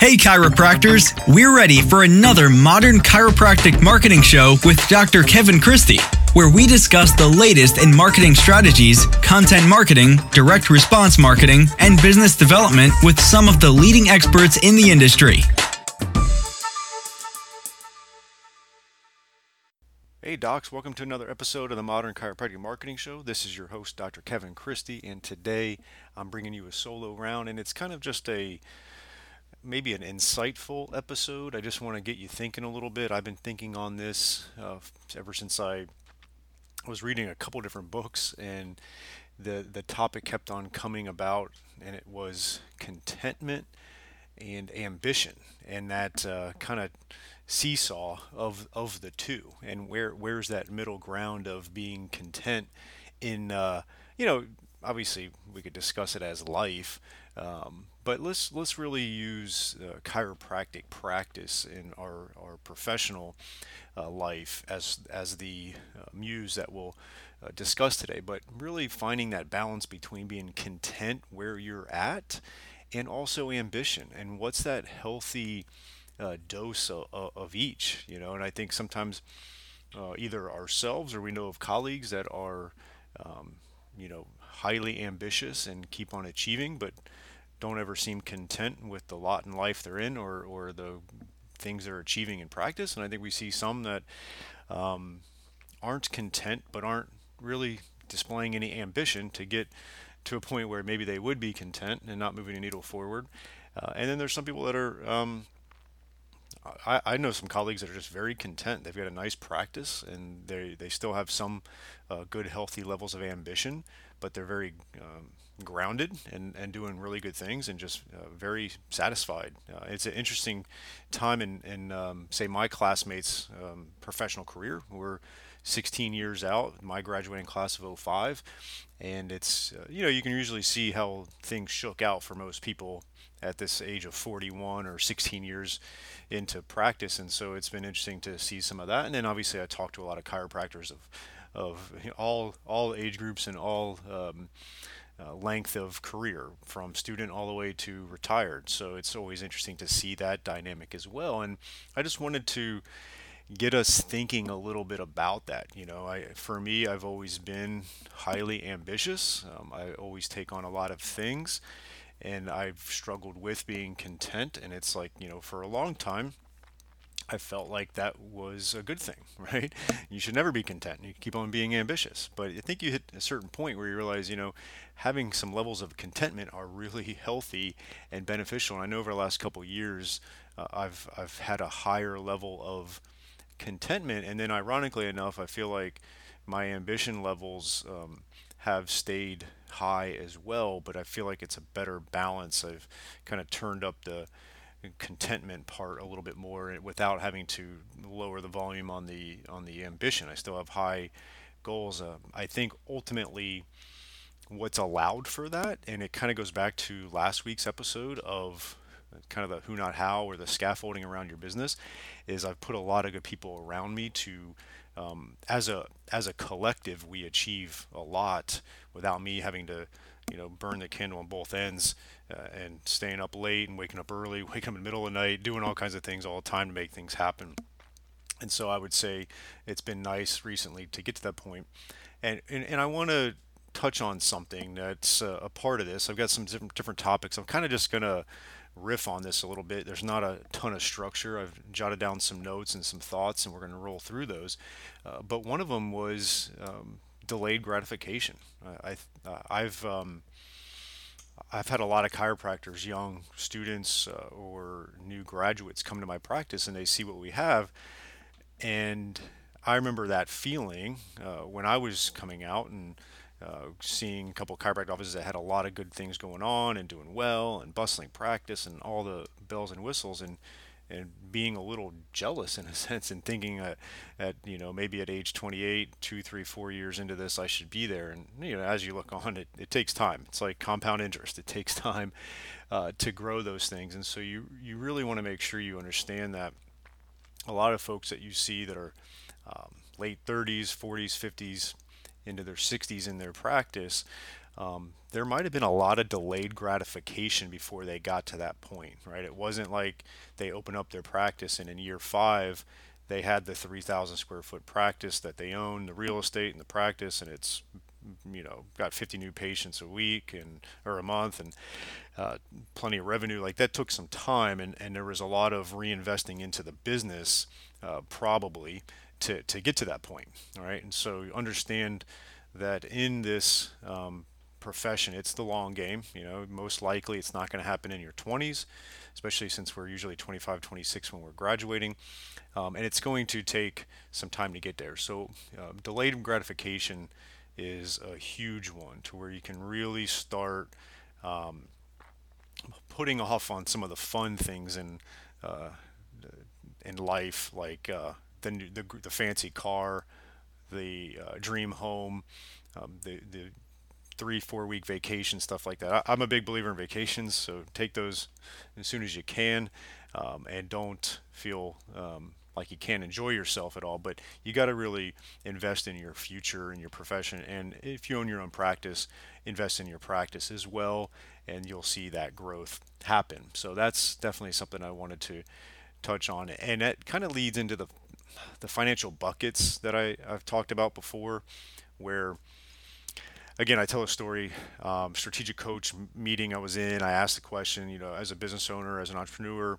Hey, chiropractors! We're ready for another modern chiropractic marketing show with Dr. Kevin Christie, where we discuss the latest in marketing strategies, content marketing, direct response marketing, and business development with some of the leading experts in the industry. Hey docs, welcome to another episode of the Modern Chiropractic Marketing Show. This is your host, Dr. Kevin Christie, and today I'm bringing you a solo round, and it's kind of just a maybe an insightful episode. I just want to get you thinking a little bit. I've been thinking on this uh, ever since I was reading a couple different books, and the the topic kept on coming about, and it was contentment and ambition, and that uh, kind of seesaw of of the two, and where where's that middle ground of being content in uh, you know obviously we could discuss it as life um, but let's let's really use uh, chiropractic practice in our, our professional uh, life as as the uh, muse that we'll uh, discuss today. But really finding that balance between being content where you're at and also ambition, and what's that healthy uh, dose of, of, each, you know. And I think sometimes uh, either ourselves or we know of colleagues that are, um, you know, highly ambitious and keep on achieving, but don't ever seem content with the lot in life they're in or, or the things they're achieving in practice. And I think we see some that um, aren't content but aren't really displaying any ambition to get to a point where maybe they would be content and not moving a needle forward. Uh, and then there's some people that are, um, I, I, know some colleagues that are just very content. They've got a nice practice and they, they still have some uh, good, healthy levels of ambition, but they're very um, grounded and, and doing really good things and just uh, very satisfied. Uh, it's an interesting time in, in um, say, my classmates' um, professional career. We're 16 years out, my graduating class of 05, and it's, uh, you know, you can usually see how things shook out for most people at this age of 41 or 16 years into practice. And so it's been interesting to see some of that. And then obviously I talked to a lot of chiropractors of, of all, all age groups and all, um, uh, length of career from student all the way to retired. So it's always interesting to see that dynamic as well. And I just wanted to get us thinking a little bit about that. You know, I for me, I've always been highly ambitious. Um, I always take on a lot of things, and I've struggled with being content. And it's like you know, for a long time. I felt like that was a good thing, right? You should never be content. You keep on being ambitious. But I think you hit a certain point where you realize, you know, having some levels of contentment are really healthy and beneficial. And I know over the last couple years, uh, I've I've had a higher level of contentment, and then ironically enough, I feel like my ambition levels um, have stayed high as well. But I feel like it's a better balance. I've kind of turned up the contentment part a little bit more without having to lower the volume on the on the ambition. I still have high goals. Uh, I think ultimately what's allowed for that. And it kind of goes back to last week's episode of kind of the who not how or the scaffolding around your business is I've put a lot of good people around me to um, as a as a collective we achieve a lot without me having to you know burn the candle on both ends uh, and staying up late and waking up early waking up in the middle of the night doing all kinds of things all the time to make things happen and so I would say it's been nice recently to get to that point and and, and I want to touch on something that's uh, a part of this. I've got some different, different topics. I'm kind of just going to riff on this a little bit. There's not a ton of structure. I've jotted down some notes and some thoughts, and we're going to roll through those. Uh, but one of them was um, delayed gratification. I, have uh, um, I've had a lot of chiropractors, young students uh, or new graduates, come to my practice, and they see what we have, and I remember that feeling uh, when I was coming out and uh, seeing a couple of chiropractic offices that had a lot of good things going on and doing well and bustling practice and all the bells and whistles and and being a little jealous in a sense and thinking that at you know maybe at age 28 two three four years into this i should be there. And you know as you look on it it takes time. It's like compound interest. It takes time uh, to grow those things. And so you you really want to make sure you understand that a lot of folks that you see that are um, late 30s 40s 50s into their 60s in their practice, um, there might have been a lot of delayed gratification before they got to that point, right? It wasn't like they opened up their practice and in year five they had the 3,000 square foot practice that they own, the real estate and the practice, and it's you know got 50 new patients a week and or a month and uh, plenty of revenue like that took some time and, and there was a lot of reinvesting into the business uh, probably to, to get to that point all right? And so understand that in this um, profession it's the long game you know? Most likely it's not going to happen in your 20s especially since we're usually 25 26 when we're graduating um, and it's going to take some time to get there. So uh, delayed gratification is a huge one to where you can really start um, putting off on some of the fun things in uh, in life, like uh, the, the the fancy car, the uh, dream home, um, the the three four week vacation stuff like that. I, am a big believer in vacations, so take those as soon as you can, um, and don't feel um, like you can't enjoy yourself at all, but you got to really invest in your future and your profession. And if you own your own practice, invest in your practice as well, and you'll see that growth happen. So that's definitely something I wanted to touch on, and that kind of leads into the the financial buckets that I, I've talked about before, where again, I tell a story. Um, strategic coach meeting I was in, I asked the question, you know, as a business owner, as an entrepreneur,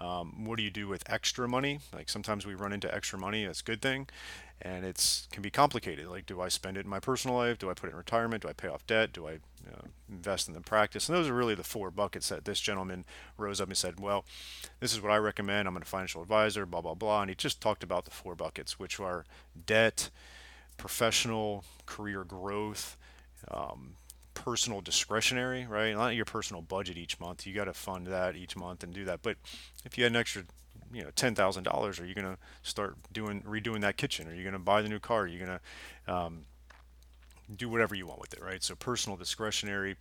um, what do you do with extra money? Like sometimes we run into extra money. That's a good thing, and it's can be complicated. Like, do I spend it in my personal life? Do I put it in retirement? Do I pay off debt? Do I you know, invest in the practice? And those are really the four buckets that this gentleman rose up and said, "Well, this is what I recommend. I'm a financial advisor. Blah blah blah." And he just talked about the four buckets, which are debt, professional career growth. Um, personal discretionary, right? Not your personal budget each month. You got to fund that each month and do that. But if you had an extra, you know, ten thousand dollars, are you going to start doing redoing that kitchen? Are you going to buy the new car? Are you going to um, do whatever you want with it, right? So personal discretionary,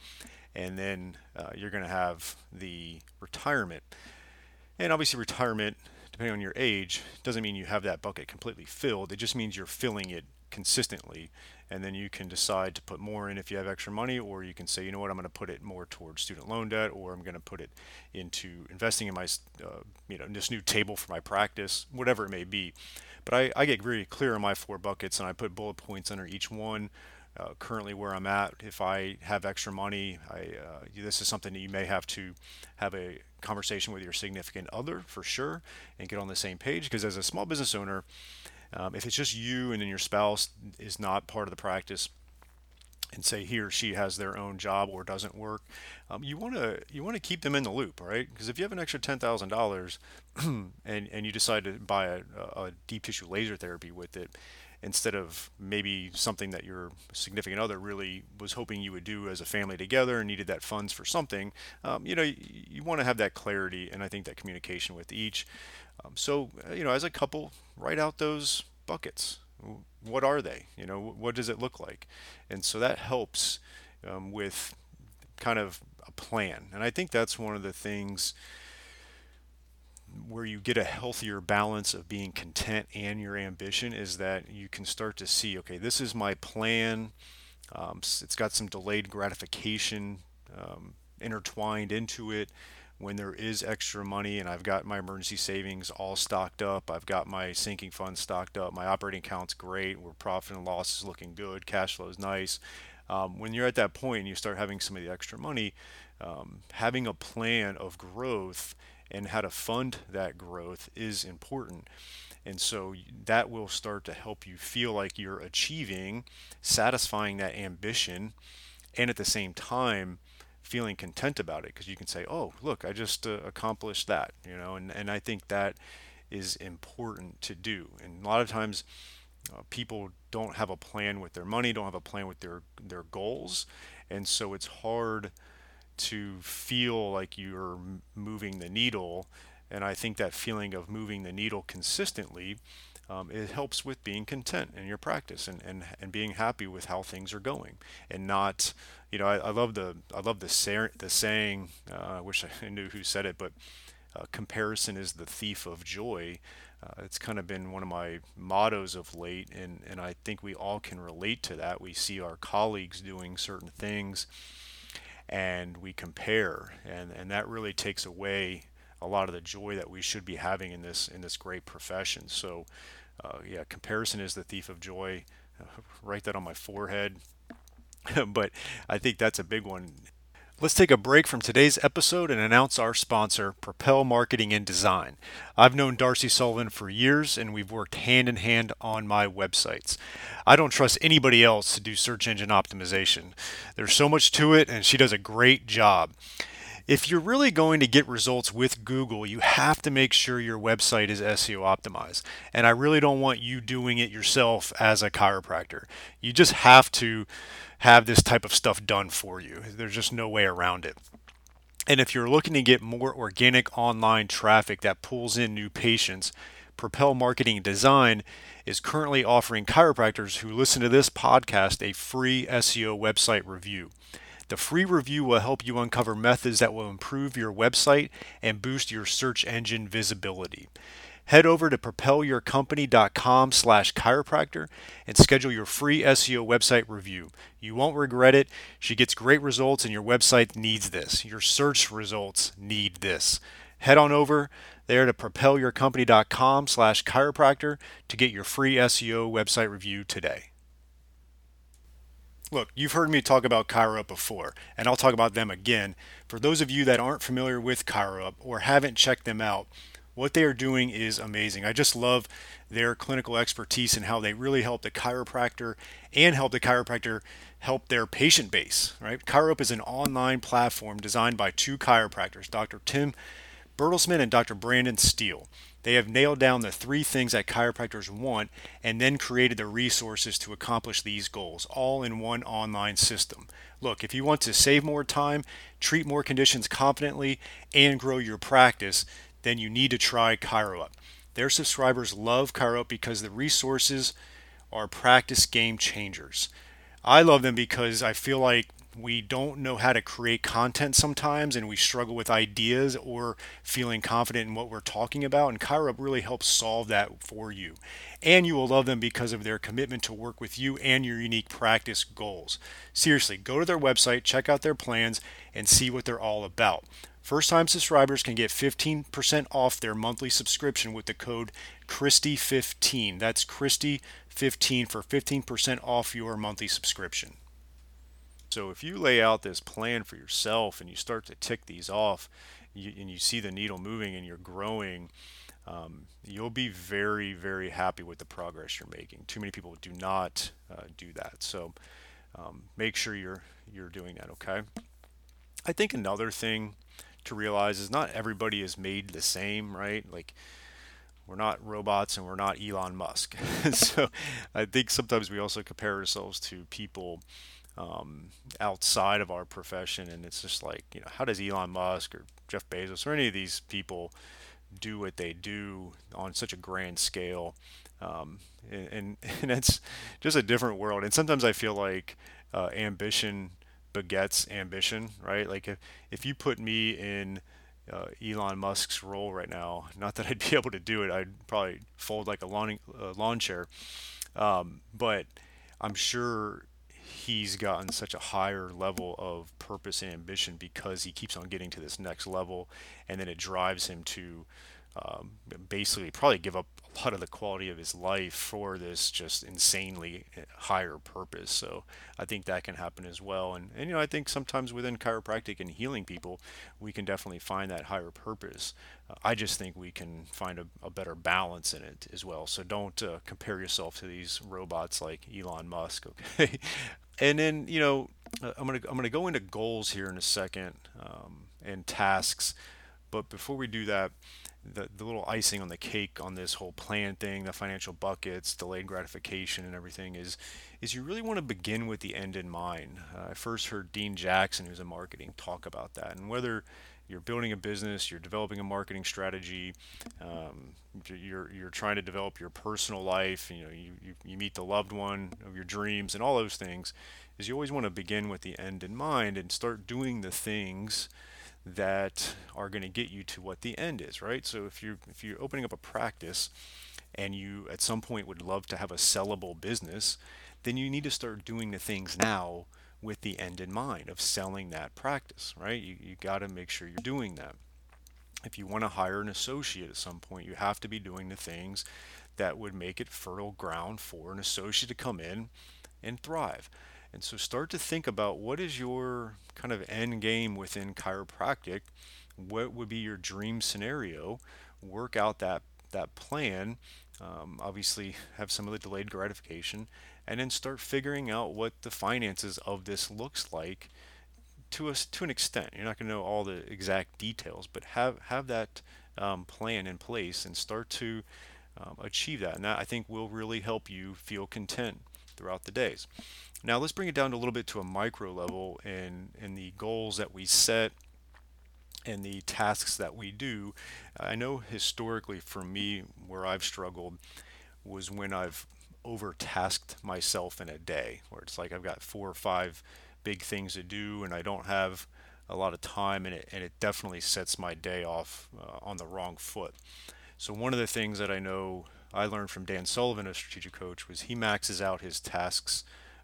and then uh, you're going to have the retirement, and obviously retirement. Depending on your age, doesn't mean you have that bucket completely filled. It just means you're filling it consistently and then you can decide to put more in if you have extra money or you can say you know what? I'm going to put it more towards student loan debt or i'm going to put it into investing in my uh, you know this new table for my practice whatever it may be. But I, I get very clear on my four buckets and i put bullet points under each one uh, currently where i'm at. If i have extra money I, uh, this is something that you may have to have a conversation with your significant other for sure and get on the same page because as a small business owner um, if it's just you and then your spouse is not part of the practice, and say he or she has their own job or doesn't work, um, you want to you want to keep them in the loop, right? Because if you have an extra ten thousand dollars, and and you decide to buy a, a deep tissue laser therapy with it, instead of maybe something that your significant other really was hoping you would do as a family together and needed that funds for something, um, you know, you, you want to have that clarity and I think that communication with each. Um, so, uh, you know, as a couple, write out those buckets. What are they? You know, what does it look like? And so that helps um, with kind of a plan. And I think that's one of the things where you get a healthier balance of being content and your ambition is that you can start to see, okay, this is my plan. Um, it's got some delayed gratification um, intertwined into it when there is extra money and I've got my emergency savings all stocked up, I've got my sinking fund stocked up, my operating account's great, we're profit and loss is looking good, cash flow is nice. Um, when you're at that point and you start having some of the extra money, um, having a plan of growth and how to fund that growth is important. And so that will start to help you feel like you're achieving, satisfying that ambition, and at the same time, feeling content about it because you can say, "Oh, look, I just uh, accomplished that," you know, and and I think that is important to do. And a lot of times, uh, people don't have a plan with their money, don't have a plan with their their goals, and so it's hard to feel like you're moving the needle. And I think that feeling of moving the needle consistently um, it helps with being content in your practice and, and, and being happy with how things are going and not you know I, I love the I love the, say, the saying uh, I wish I knew who said it but uh, comparison is the thief of joy Uh, it's kind of been one of my mottos of late, and, and I think we all can relate to that. We see our colleagues doing certain things and we compare, and, and that really takes away a lot of the joy that we should be having in this in this great profession. So, uh, yeah, comparison is the thief of joy. write that on my forehead. but I think that's a big one. Let's take a break from today's episode and announce our sponsor, Propel Marketing and Design. I've known Darcy Sullivan for years and we've worked hand in hand on my websites. I don't trust anybody else to do search engine optimization. There's so much to it and she does a great job. If you're really going to get results with Google, you have to make sure your website is SEO optimized. And I really don't want you doing it yourself as a chiropractor. You just have to have this type of stuff done for you. There's just no way around it. And if you're looking to get more organic online traffic that pulls in new patients, Propel Marketing Design is currently offering chiropractors who listen to this podcast a free SEO website review. The free review will help you uncover methods that will improve your website and boost your search engine visibility. Head over to propelyourcompany.com slash chiropractor and schedule your free SEO website review. You won't regret it. She gets great results and your website needs this. Your search results need this. Head on over there to propelyourcompany.com slash chiropractor to get your free SEO website review today. Look, you've heard me talk about ChiroUp before, and I'll talk about them again. For those of you that aren't familiar with ChiroUp or haven't checked them out, what they are doing is amazing. I just love their clinical expertise and how they really help the chiropractor and help the chiropractor help their patient base, right? ChiroUp is an online platform designed by two chiropractors, Dr. Tim Bertelsman and Dr. Brandon Steele. They have nailed down the three things that chiropractors want and then created the resources to accomplish these goals, all in one online system. Look, if you want to save more time, treat more conditions confidently, and grow your practice, then you need to try ChiroUp. Their subscribers love ChiroUp because the resources are practice game changers. I love them because I feel like we don't know how to create content sometimes and we struggle with ideas or feeling confident in what we're talking about and ChiroUp really helps solve that for you and you will love them because of their commitment to work with you and your unique practice goals seriously go to their website check out their plans and see what they're all about First time subscribers can get 15% off their monthly subscription with the code Christie15. That's Christie15 for 15% off your monthly subscription. So if you lay out this plan for yourself and you start to tick these off you, and you see the needle moving and you're growing, um, you'll be very, very happy with the progress you're making. Too many people do not uh, do that. So um, make sure you're you're doing that. Okay. I think another thing to realize is not everybody is made the same, right? Like we're not robots and we're not Elon Musk. so I think sometimes we also compare ourselves to people um, outside of our profession, and it's just like, you know, how does Elon Musk or Jeff Bezos or any of these people do what they do on such a grand scale? Um, and, and, and it's just a different world. And sometimes I feel like uh, ambition begets ambition, right? Like if, if you put me in uh, Elon Musk's role right now, not that I'd be able to do it, I'd probably fold like a lawn, lawn chair. Um, but I'm sure he's gotten such a higher level of purpose and ambition because he keeps on getting to this next level, and then it drives him to um, basically probably give up a lot of the quality of his life for this just insanely higher purpose. So I think that can happen as well. And, and you know, I think sometimes within chiropractic and healing people, we can definitely find that higher purpose. Uh, I just think we can find a, a, better balance in it as well. So don't uh, compare yourself to these robots like Elon Musk. Okay. and then, you know, uh, I'm going to, I'm going to go into goals here in a second um, and tasks. But before we do that, the, the little icing on the cake on this whole plan thing, the financial buckets, delayed gratification, and everything is is you really want to begin with the end in mind. Uh, I first heard Dean Jackson, who's in marketing, talk about that, and whether you're building a business, you're developing a marketing strategy, um, you're you're trying to develop your personal life, you know, you, you, you meet the loved one of your dreams, and all those things, is you always want to begin with the end in mind and start doing the things that are going to get you to what the end is, right? So if you're if you're opening up a practice and you at some point would love to have a sellable business, then you need to start doing the things now with the end in mind of selling that practice, right? You, you got to make sure you're doing that. If you want to hire an associate at some point, you have to be doing the things that would make it fertile ground for an associate to come in and thrive. And so start to think about what is your kind of end game within chiropractic? What would be your dream scenario? Work out that that plan. Um, obviously, have some of the delayed gratification, and then start figuring out what the finances of this looks like to us to an extent. You're not going to know all the exact details, but have have that um, plan in place and start to um, achieve that. And that I think will really help you feel content throughout the days. Now let's bring it down a little bit to a micro level and and the goals that we set and the tasks that we do. I know historically for me where I've struggled was when I've overtasked myself in a day where it's like I've got four or five big things to do and I don't have a lot of time and it, and it definitely sets my day off uh, on the wrong foot. So one of the things that I know I learned from Dan Sullivan, a strategic coach, was he maxes out his tasks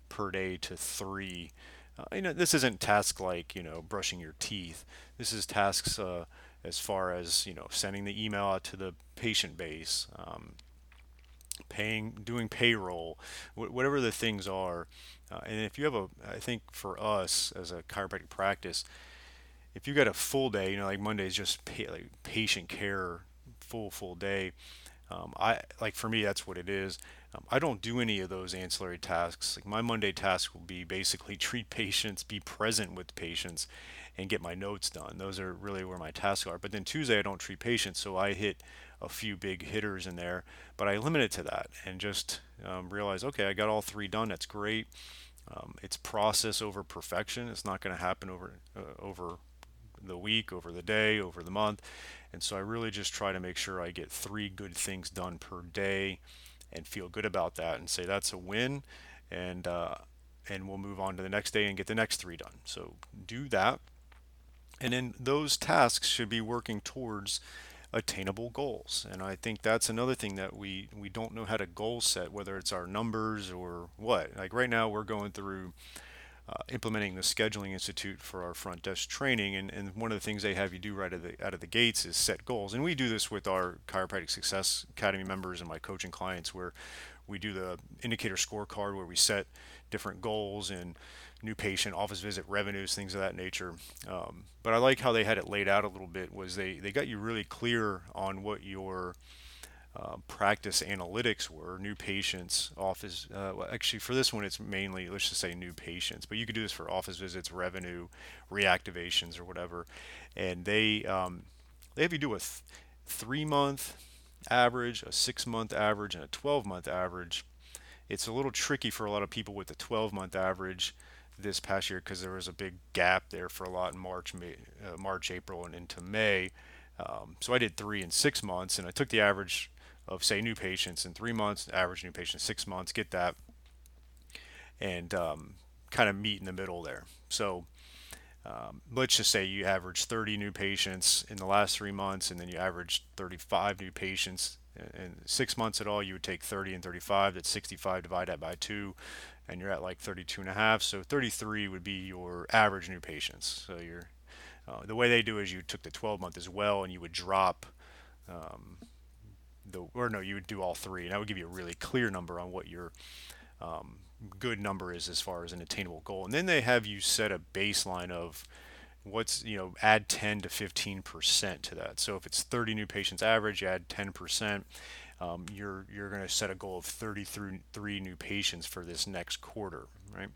per day to three. Uh, you know, this isn't task like you know brushing your teeth. This is tasks uh, as far as you know sending the email out to the patient base, um, paying, doing payroll, wh- whatever the things are. Uh, and if you have a, I think for us as a chiropractic practice, if you've got a full day, you know, like Monday is just pay, like patient care, full full day. Um, I like for me that's what it is. Um, I don't do any of those ancillary tasks. Like my Monday task will be basically treat patients, be present with patients, and get my notes done. Those are really where my tasks are. But then Tuesday I don't treat patients, so I hit a few big hitters in there. But I limit it to that and just um, realize, okay, I got all three done. That's great. Um, it's process over perfection. It's not going to happen over uh, over the week, over the day, over the month. And so I really just try to make sure I get three good things done per day and feel good about that and say that's a win and uh, and we'll move on to the next day and get the next three done. So do that. And then those tasks should be working towards attainable goals. And i think that's another thing that we we don't know how to goal set whether it's our numbers or what. Like right now we're going through uh, implementing the scheduling institute for our front desk training and, and one of the things they have you do right out of, the, out of the gates is set goals. And we do this with our chiropractic success academy members and my coaching clients where we do the indicator scorecard where we set different goals and new patient office visit revenues things of that nature. Um, but i like how they had it laid out a little bit was they, they got you really clear on what your uh, practice analytics were new patients office uh, well, actually for this one it's mainly let's just say new patients but you could do this for office visits revenue reactivations or whatever. And they um, they have you do a th- three month average a six month average and a 12 month average. It's a little tricky for a lot of people with the 12 month average this past year because there was a big gap there for a lot in march May, uh, march april and into may. Um, so I did three and six months, and I took the average of say new patients in three months, average new patients six months, get that, and um, kind of meet in the middle there. So um, let's just say you average 30 new patients in the last three months, and then you average 35 new patients in six months at all. You would take 30 and 35. That's 65 divided by two, and you're at like 32 and a half. So 33 would be your average new patients. So you're uh, the way they do is you took the 12 month as well, and you would drop um, the or no, you would do all three, and that would give you a really clear number on what your um, good number is as far as an attainable goal. And then they have you set a baseline of what's you know add 10 to 15 percent to that. So if it's 30 new patients average, add 10 percent. Um, you're you're going to set a goal of 33 new patients for this next quarter, right?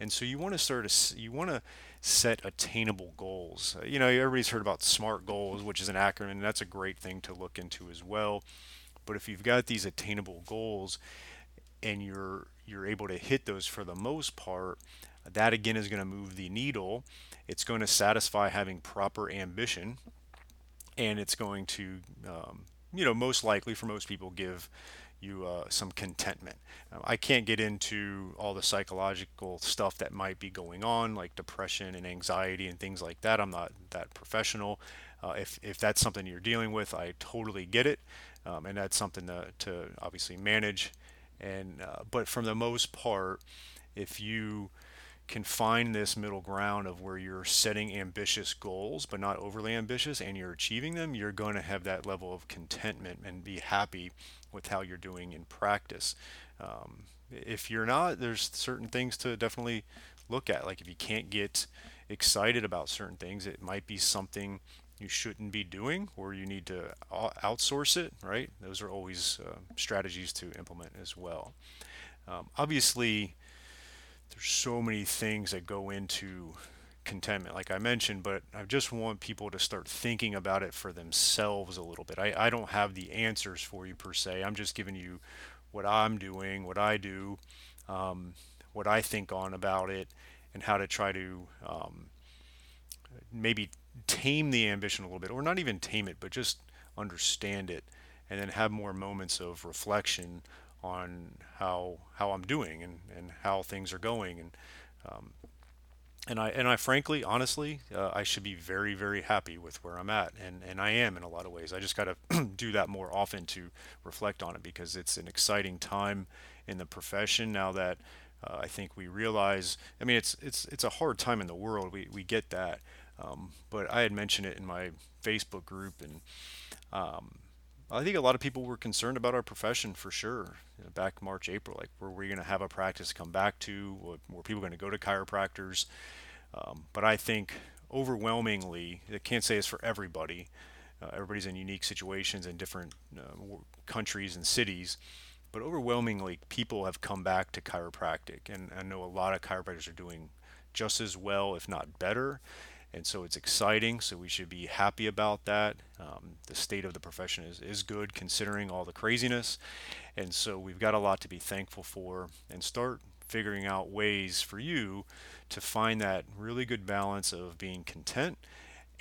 And so you want to sort of you want to set attainable goals. Uh, you know, everybody's heard about SMART goals, which is an acronym, and that's a great thing to look into as well. But if you've got these attainable goals and you're you're able to hit those for the most part, that again is going to move the needle. It's going to satisfy having proper ambition, and it's going to, um, you know, most likely for most people give you uh, some contentment. I can't get into all the psychological stuff that might be going on, like depression and anxiety and things like that. I'm not that professional. Uh, if, if that's something you're dealing with, I totally get it. Um, and that's something to, to obviously manage. And uh, but for the most part, if you can find this middle ground of where you're setting ambitious goals but not overly ambitious and you're achieving them, you're going to have that level of contentment and be happy with how you're doing in practice. Um, if you're not, there's certain things to definitely look at. Like if you can't get excited about certain things, it might be something you shouldn't be doing or you need to outsource it, right? Those are always uh, strategies to implement as well. Um, obviously, there's so many things that go into contentment, like I mentioned, but I just want people to start thinking about it for themselves a little bit. I, I don't have the answers for you per se. I'm just giving you what I'm doing, what I do, um, what I think on about it, and how to try to um, maybe tame the ambition a little bit, or not even tame it, but just understand it, and then have more moments of reflection on how how I'm doing and, and how things are going and um, and I and I frankly honestly uh, I should be very very happy with where I'm at. And and I am in a lot of ways. I just got to do that more often to reflect on it because it's an exciting time in the profession now that uh, I think we realize I mean it's it's it's a hard time in the world. We we get that. Um, but I had mentioned it in my Facebook group and um, I think a lot of people were concerned about our profession for sure you know, back March, April. Like, were we going to have a practice come back to? Were people going to go to chiropractors? Um, but I think overwhelmingly, I can't say it's for everybody. Uh, everybody's in unique situations in different uh, countries and cities. But overwhelmingly, people have come back to chiropractic. And I know a lot of chiropractors are doing just as well, if not better and so it's exciting so we should be happy about that. Um, the state of the profession is, is good considering all the craziness. And so we've got a lot to be thankful for and start figuring out ways for you to find that really good balance of being content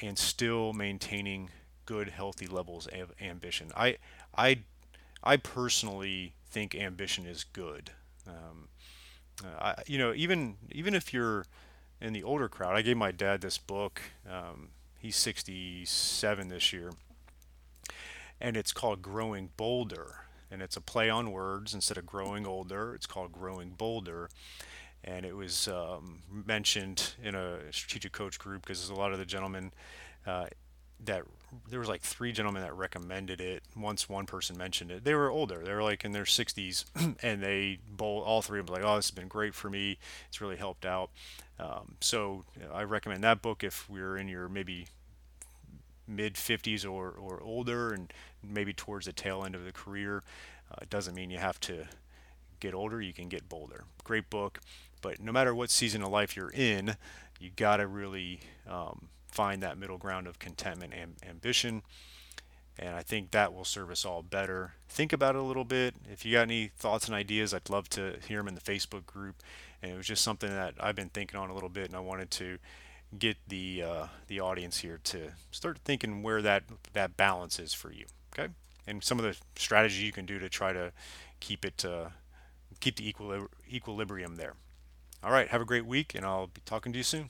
and still maintaining good healthy levels of ambition. I i i personally think ambition is good. Um, uh, I, you know even even if you're in the older crowd. I gave my dad this book. Um, he's 67 this year, and it's called Growing Bolder. And it's a play on words. Instead of growing older, it's called Growing Bolder. And it was um, mentioned in a strategic coach group because a lot of the gentlemen uh, that there was like three gentlemen that recommended it. Once one person mentioned it, they were older. They were like in their 60s, and they both all three of them like, "Oh, this has been great for me. It's really helped out." Um, so I recommend that book if we're in your maybe mid 50s or, or older, and maybe towards the tail end of the career. Uh, it doesn't mean you have to get older. You can get bolder. Great book, but no matter what season of life you're in, you got to really um, find that middle ground of contentment and ambition. And I think that will serve us all better. Think about it a little bit. If you got any thoughts and ideas, I'd love to hear them in the Facebook group. And it was just something that I've been thinking on a little bit, and I wanted to get the uh, the audience here to start thinking where that that balance is for you. Okay, and some of the strategies you can do to try to keep it uh, keep the equilibrium there. All right, have a great week, and I'll be talking to you soon.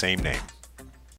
same name.